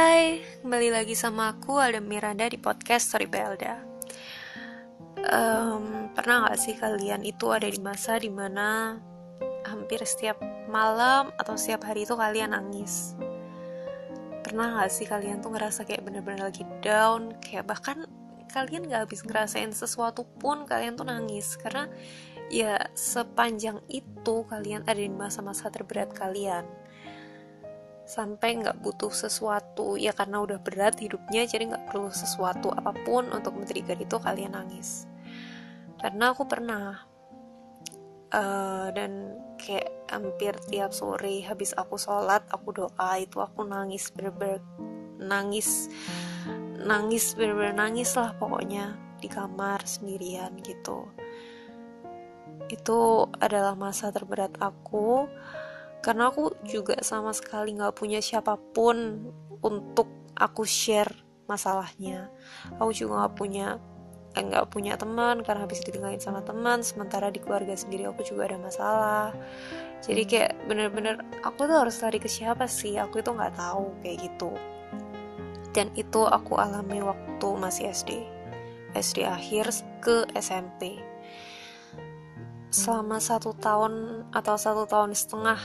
Hai, kembali lagi sama aku Alda Miranda di podcast Story Belda. Um, pernah gak sih kalian itu ada di masa di mana hampir setiap malam atau setiap hari itu kalian nangis? Pernah gak sih kalian tuh ngerasa kayak bener-bener lagi down, kayak bahkan kalian gak habis ngerasain sesuatu pun kalian tuh nangis karena ya sepanjang itu kalian ada di masa-masa terberat kalian sampai nggak butuh sesuatu. Ya karena udah berat hidupnya jadi nggak perlu sesuatu apa pun untuk men-trigger itu kalian nangis. Karena aku pernah uh, dan kayak hampir tiap sore habis aku sholat aku doa itu aku nangis bener-bener nangis nangis bener-bener nangis lah pokoknya di kamar sendirian gitu. Itu adalah masa terberat aku karena aku juga sama sekali nggak punya siapa pun untuk aku share masalahnya. Aku juga nggak punya eh, nggak punya teman karena habis ditinggalin sama teman sementara di keluarga sendiri aku juga ada masalah. Jadi kayak bener-bener aku tuh harus lari ke siapa sih? Aku itu nggak tahu kayak gitu. Dan itu aku alami waktu masih SD SD akhir ke SMP selama satu tahun atau satu tahun setengah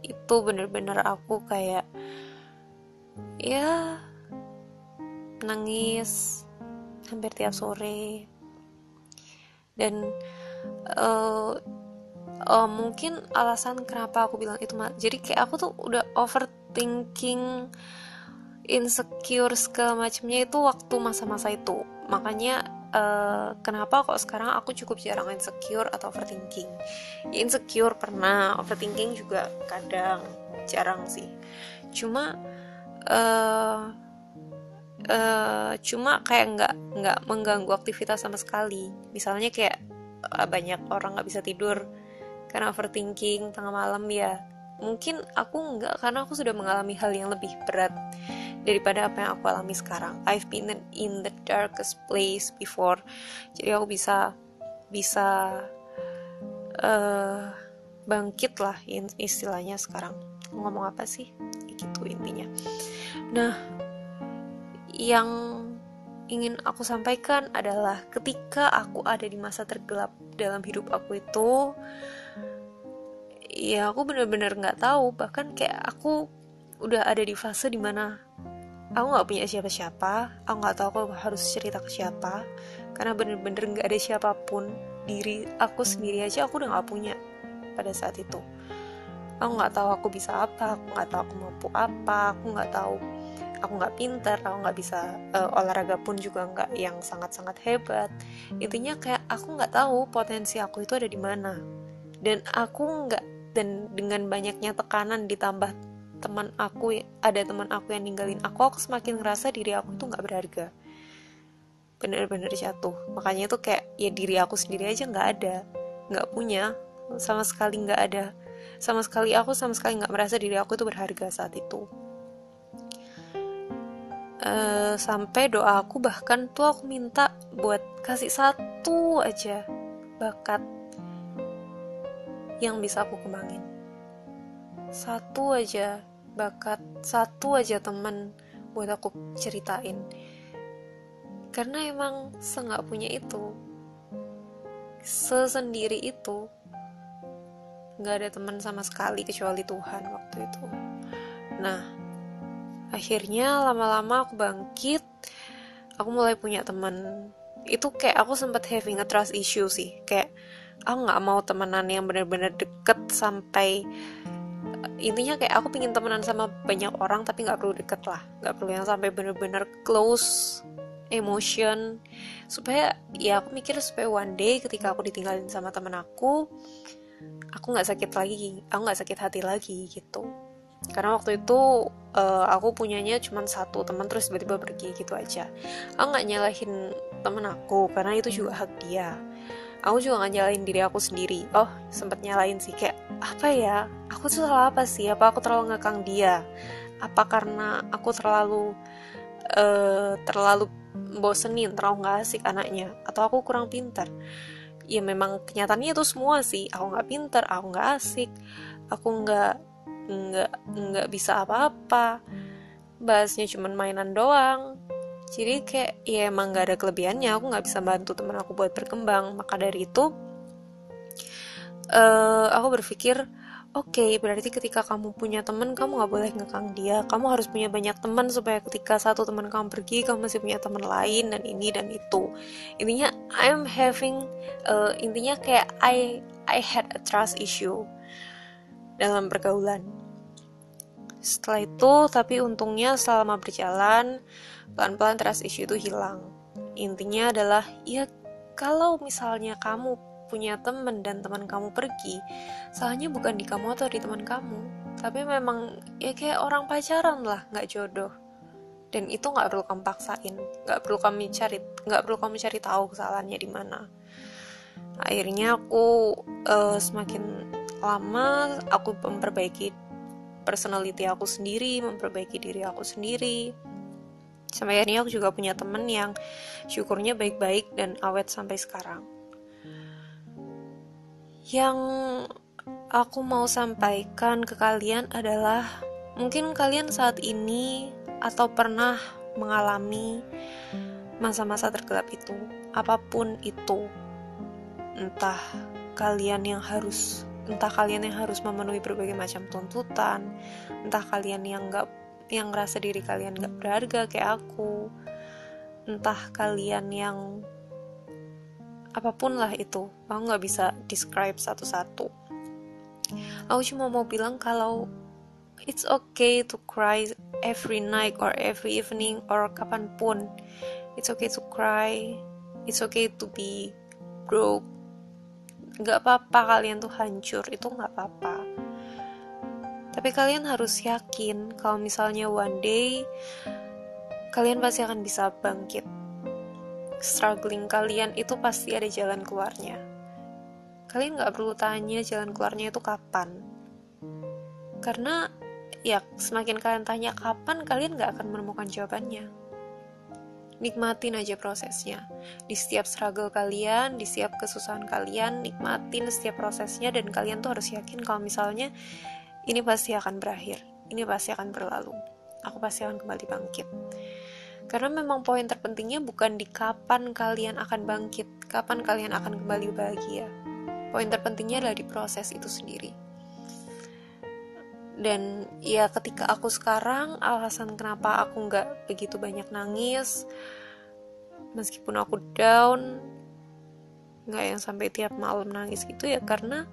itu bener-bener aku kayak ya nangis hampir tiap sore. Dan uh, uh, mungkin alasan kenapa aku bilang itu jadi kayak aku tuh udah overthinking insecure segala macamnya itu waktu masa-masa itu. Makanya uh, kenapa kok sekarang aku cukup jarang insecure atau overthinking? Insecure pernah overthinking juga kadang jarang sih. Cuma uh, uh, cuma kayak nggak nggak mengganggu aktivitas sama sekali. Misalnya kayak uh, banyak orang nggak bisa tidur karena overthinking tengah malam ya. Mungkin aku nggak karena aku sudah mengalami hal yang lebih berat daripada apa yang aku alami sekarang. I've been in the darkest place before. Jadi aku bisa bisa uh, bangkit lah istilahnya sekarang. Ngomong apa sih? Gitu intinya. Nah yang ingin aku sampaikan adalah ketika aku ada di masa tergelap dalam hidup aku itu ya aku bener-bener nggak -bener tahu. Bahkan kayak aku udah ada di fase di mana aku nggak punya siapa-siapa. Aku nggak tahu aku harus cerita ke siapa. Karena bener-bener nggak ada siapa pun diri aku sendiri aja aku udah nggak punya pada saat itu. Aku nggak tahu aku bisa apa aku nggak tahu aku mampu apa aku nggak tahu. Aku nggak pintar aku nggak bisa uh, olahraga pun juga nggak yang sangat-sangat hebat. Intinya kayak aku nggak tahu potensi aku itu ada di mana. Dan aku nggak dan dengan banyaknya tekanan ditambah teman aku ada teman aku yang ninggalin aku aku semakin ngerasa diri aku tuh nggak berharga. Bener-bener jatuh. Makanya tuh kayak ya diri aku sendiri aja nggak ada. Nggak punya. Sama sekali nggak ada. Sama sekali aku sama sekali nggak merasa diri aku tuh berharga saat itu. Uh, sampai doa aku bahkan tuh aku minta buat kasih satu aja bakat yang bisa aku kembangin. Satu aja bakat satu aja temen buat aku ceritain. Karena emang senggak punya itu sesendiri itu nggak ada teman sama sekali kecuali Tuhan waktu itu. Nah akhirnya lama-lama aku bangkit aku mulai punya teman itu kayak aku sempat having a trust issue sih. Kayak aku nggak mau temenan yang bener-bener deket sampai intinya kayak aku pingin temenan sama banyak orang tapi nggak perlu deket lah. Nggak perlu yang sampai bener-bener close emotion. Supaya ya aku mikir supaya one day ketika aku ditinggalin sama temen aku aku nggak sakit lagi aku nggak sakit hati lagi gitu. Karena waktu itu uh, aku punyanya cuma satu teman terus tiba-tiba pergi gitu aja. Aku nggak nyalahin temen aku karena itu juga hak dia. Aku juga nggak nyalain diri aku sendiri. Oh sempet nyalain sih kayak apa ya aku tuh salah apa sih? Apa aku terlalu ngekang dia? Apa karena aku terlalu uh, terlalu bosenin terlalu nggak asik anaknya? Atau aku kurang pintar? Ya memang kenyataannya itu semua sih. Aku nggak pintar aku nggak asik aku nggak nggak nggak bisa apa-apa. Bahasnya cuman mainan doang. Jadi kayak ya emang gak ada kelebihannya. Aku nggak bisa bantu teman aku buat berkembang. Maka dari itu uh, aku berpikir oke okay, berarti ketika kamu punya teman kamu nggak boleh ngekang dia. Kamu harus punya banyak teman supaya ketika satu teman kamu pergi kamu masih punya teman lain dan ini dan itu. Intinya I'm having uh, intinya kayak I I had a trust issue dalam pergaulan. Setelah itu tapi untungnya selama berjalan pelan-pelan trust issue itu hilang. Intinya adalah ya kalau misalnya kamu punya temen dan teman kamu pergi salahnya bukan di kamu atau di teman kamu tapi memang ya kayak orang pacaran lah nggak jodoh. Dan itu nggak perlu kamu paksain nggak perlu kamu cari nggak perlu kamu cari tahu kesalahannya di mana. Akhirnya aku uh, semakin lama aku memperbaiki personality aku sendiri memperbaiki diri aku sendiri. Sampai akhirnya aku juga punya temen yang syukurnya baik-baik dan awet sampai sekarang yang aku mau sampaikan ke kalian adalah mungkin kalian saat ini atau pernah mengalami masa-masa tergelap itu, apa pun itu. Entah kalian yang harus entah kalian yang harus memenuhi berbagai macam tuntutan, entah kalian yang nggak yang ngerasa diri kalian nggak berharga kayak aku, entah kalian yang apa pun lah itu aku nggak bisa describe satu-satu. Aku cuma mau bilang kalau it's okay to cry every night or every evening or kapan pun. It's okay to cry it's okay to be broke. Nggak apa-apa kalian tuh hancur itu nggak apa-apa. Tapi kalian harus yakin kalau misalnya one day kalian pasti akan bisa bangkit struggling kalian itu pasti ada jalan keluarnya. Kalian gak perlu tanya jalan keluarnya itu kapan. Karena ya semakin kalian tanya kapan, kalian gak akan menemukan jawabannya. Nikmatin aja prosesnya. Di setiap struggle kalian, di setiap kesusahan kalian, nikmatin setiap prosesnya dan kalian tuh harus yakin kalau misalnya ini pasti akan berakhir. Ini pasti akan berlalu. Aku pasti akan kembali bangkit. Karena memang poin terpentingnya bukan di kapan kalian akan bangkit, kapan kalian akan kembali bahagia. Poin terpentingnya adalah di proses itu sendiri. Dan ya ketika aku sekarang, alasan kenapa aku nggak begitu banyak nangis, meskipun aku down, nggak yang sampai tiap malam nangis gitu ya karena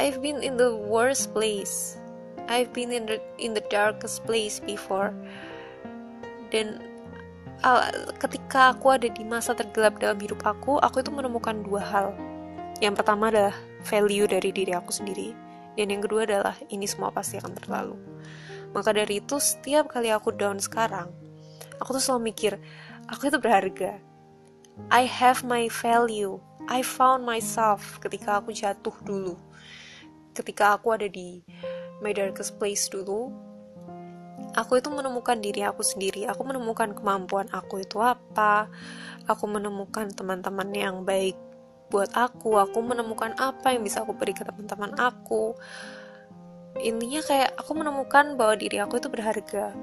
I've been in the worst place. I've been in the in the darkest place before dan ketika aku ada di masa tergelap dalam hidup aku aku itu menemukan dua hal. Yang pertama adalah value dari diri aku sendiri dan yang kedua adalah ini semua pasti akan berlalu maka dari itu setiap kali aku down sekarang aku tuh selalu mikir aku itu berharga. I have my value. I found myself ketika aku jatuh dulu. Ketika aku ada di my darkest place dulu aku itu menemukan diri aku sendiri. Aku menemukan kemampuan aku itu apa? Aku menemukan teman-teman yang baik buat aku. Aku menemukan apa yang bisa aku beri ke teman-teman aku. Intinya kayak aku menemukan bahwa diri aku itu berharga.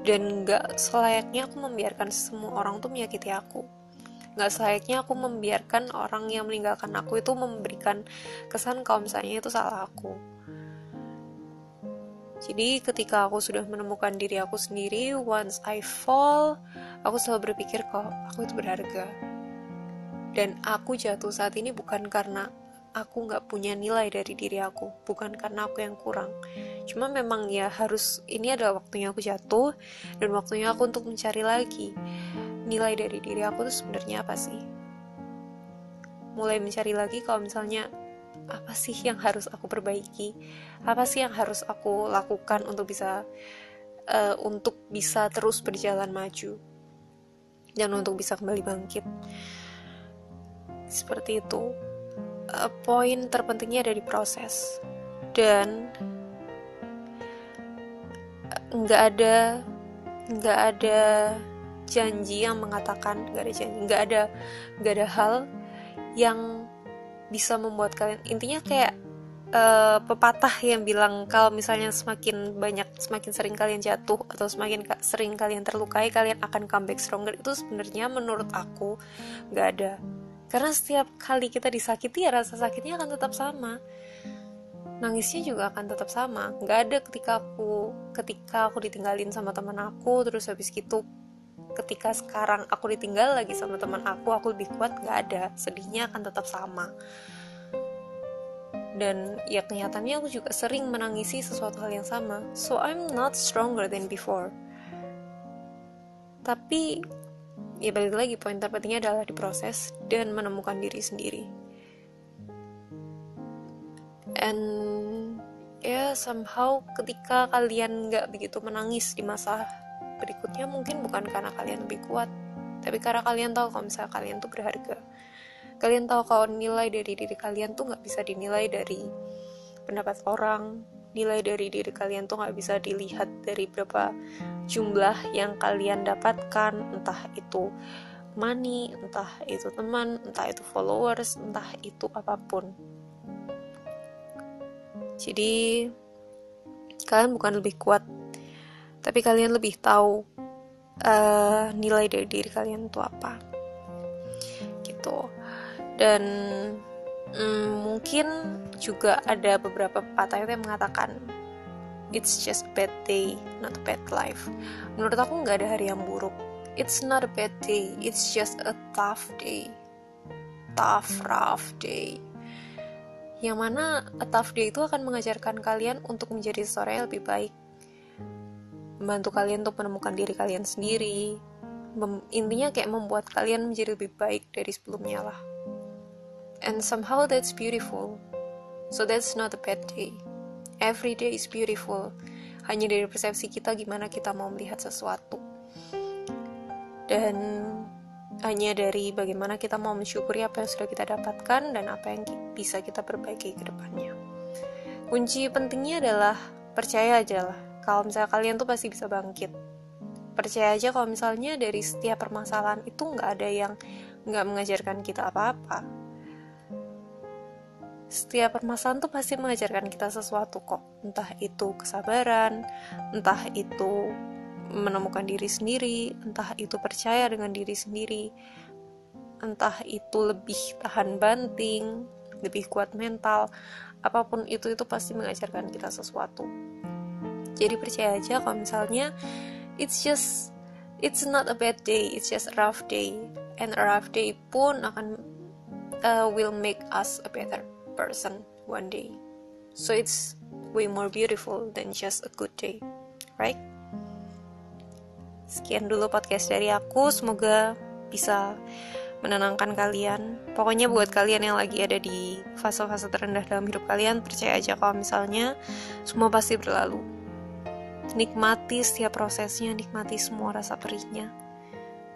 Dan gak selayaknya aku membiarkan semua orang tuh menyakiti aku. Gak selayaknya aku membiarkan orang yang meninggalkan aku itu memberikan kesan kalau misalnya itu salah aku jadi ketika aku sudah menemukan diri aku sendiri, once I fall, aku selalu berpikir kok aku itu berharga. Dan aku jatuh saat ini bukan karena aku nggak punya nilai dari diri aku, bukan karena aku yang kurang. Cuma memang ya harus ini adalah waktunya aku jatuh dan waktunya aku untuk mencari lagi nilai dari diri aku itu sebenarnya apa sih. Mulai mencari lagi kalau misalnya apa sih yang harus aku perbaiki? Apa sih yang harus aku lakukan untuk bisa uh, untuk bisa terus berjalan maju dan untuk bisa kembali bangkit? Seperti itu. Uh, poin terpentingnya ada di proses. Dan nggak ada nggak ada janji yang mengatakan nggak ada janji nggak ada nggak ada hal yang bisa membuat kalian intinya kayak uh, pepatah yang bilang kalau misalnya semakin banyak semakin sering kalian jatuh atau semakin sering kalian terlukai kalian akan comeback stronger. Itu sebenarnya menurut aku nggak ada. Karena setiap kali kita disakiti ya rasa sakitnya akan tetap sama. Nangisnya juga akan tetap sama. Nggak ada ketika aku ketika aku ditinggalin sama teman aku terus habis gitu ketika sekarang aku ditinggal lagi sama teman aku aku lebih kuat nggak ada sedihnya akan tetap sama. Dan ya kenyataannya aku juga sering menangisi sesuatu hal yang sama. So I'm not stronger than before. Tapi ya balik lagi poin terpentingnya adalah diproses dan menemukan diri sendiri. And ya yeah, somehow ketika kalian nggak begitu menangis di masa berikutnya mungkin bukan karena kalian lebih kuat tapi karena kalian tahu kalau misalnya kalian tuh berharga. Kalian tahu kalau nilai dari diri kalian tuh nggak bisa dinilai dari pendapat orang nilai dari diri kalian tuh nggak bisa dilihat dari berapa jumlah yang kalian dapatkan. Entah itu money entah itu teman entah itu followers entah itu apa pun. Jadi kalian bukan lebih kuat tapi kalian lebih tahu uh, nilai dari diri kalian itu apa. Gitu. Dan mm, mungkin juga ada beberapa pepatah yang mengatakan it's just a bad day not a bad life. Menurut aku nggak ada hari yang buruk. It's not a bad day it's just a tough day. Tough rough day. Yang mana a tough day itu akan mengajarkan kalian untuk menjadi seseorang yang lebih baik membantu kalian untuk menemukan diri kalian sendiri. Mem intinya kayak membuat kalian menjadi lebih baik dari sebelumnya lah. And somehow that's beautiful. So that's not a bad day. Every day is beautiful. Hanya dari persepsi kita gimana kita mau melihat sesuatu. Dan hanya dari bagaimana kita mau mensyukuri apa yang sudah kita dapatkan dan apa yang bisa kita perbaiki ke depannya. Kunci pentingnya adalah percaya aja lah kalau misalnya kalian tuh pasti bisa bangkit. Percaya aja kalau misalnya dari setiap permasalahan itu nggak ada yang nggak mengajarkan kita apa-apa. Setiap permasalahan tuh pasti mengajarkan kita sesuatu kok. Entah itu kesabaran entah itu menemukan diri sendiri entah itu percaya dengan diri sendiri entah itu lebih tahan banting lebih kuat mental apa pun itu itu pasti mengajarkan kita sesuatu jadi percaya aja kalau misalnya it's just it's not a bad day it's just a rough day. And a rough day pun akan uh, will make us a better person one day. So it's way more beautiful than just a good day right? Sekian dulu podcast dari aku. Semoga bisa menenangkan kalian. Pokoknya buat kalian yang lagi ada di fase-fase terendah dalam hidup kalian, percaya aja kalau misalnya semua pasti berlalu nikmati setiap prosesnya nikmati semua rasa perihnya.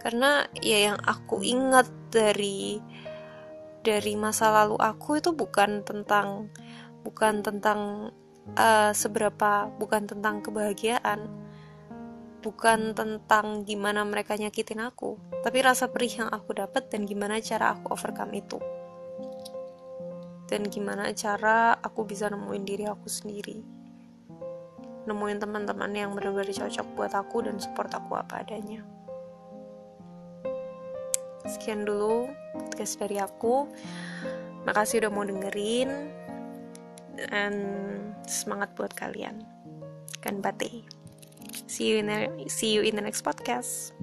Karena ya yang aku ingat dari dari masa lalu aku itu bukan tentang bukan tentang uh, seberapa bukan tentang kebahagiaan bukan tentang gimana mereka nyakitin aku tapi rasa perih yang aku dapat dan gimana cara aku overcome itu. Dan gimana cara aku bisa nemuin diri aku sendiri nemuin teman-teman yang benar-benar cocok buat aku dan support aku apa adanya. Sekian dulu podcast dari aku. Makasih udah mau dengerin dan semangat buat kalian. Kan bate. See you in the, see you in the next podcast.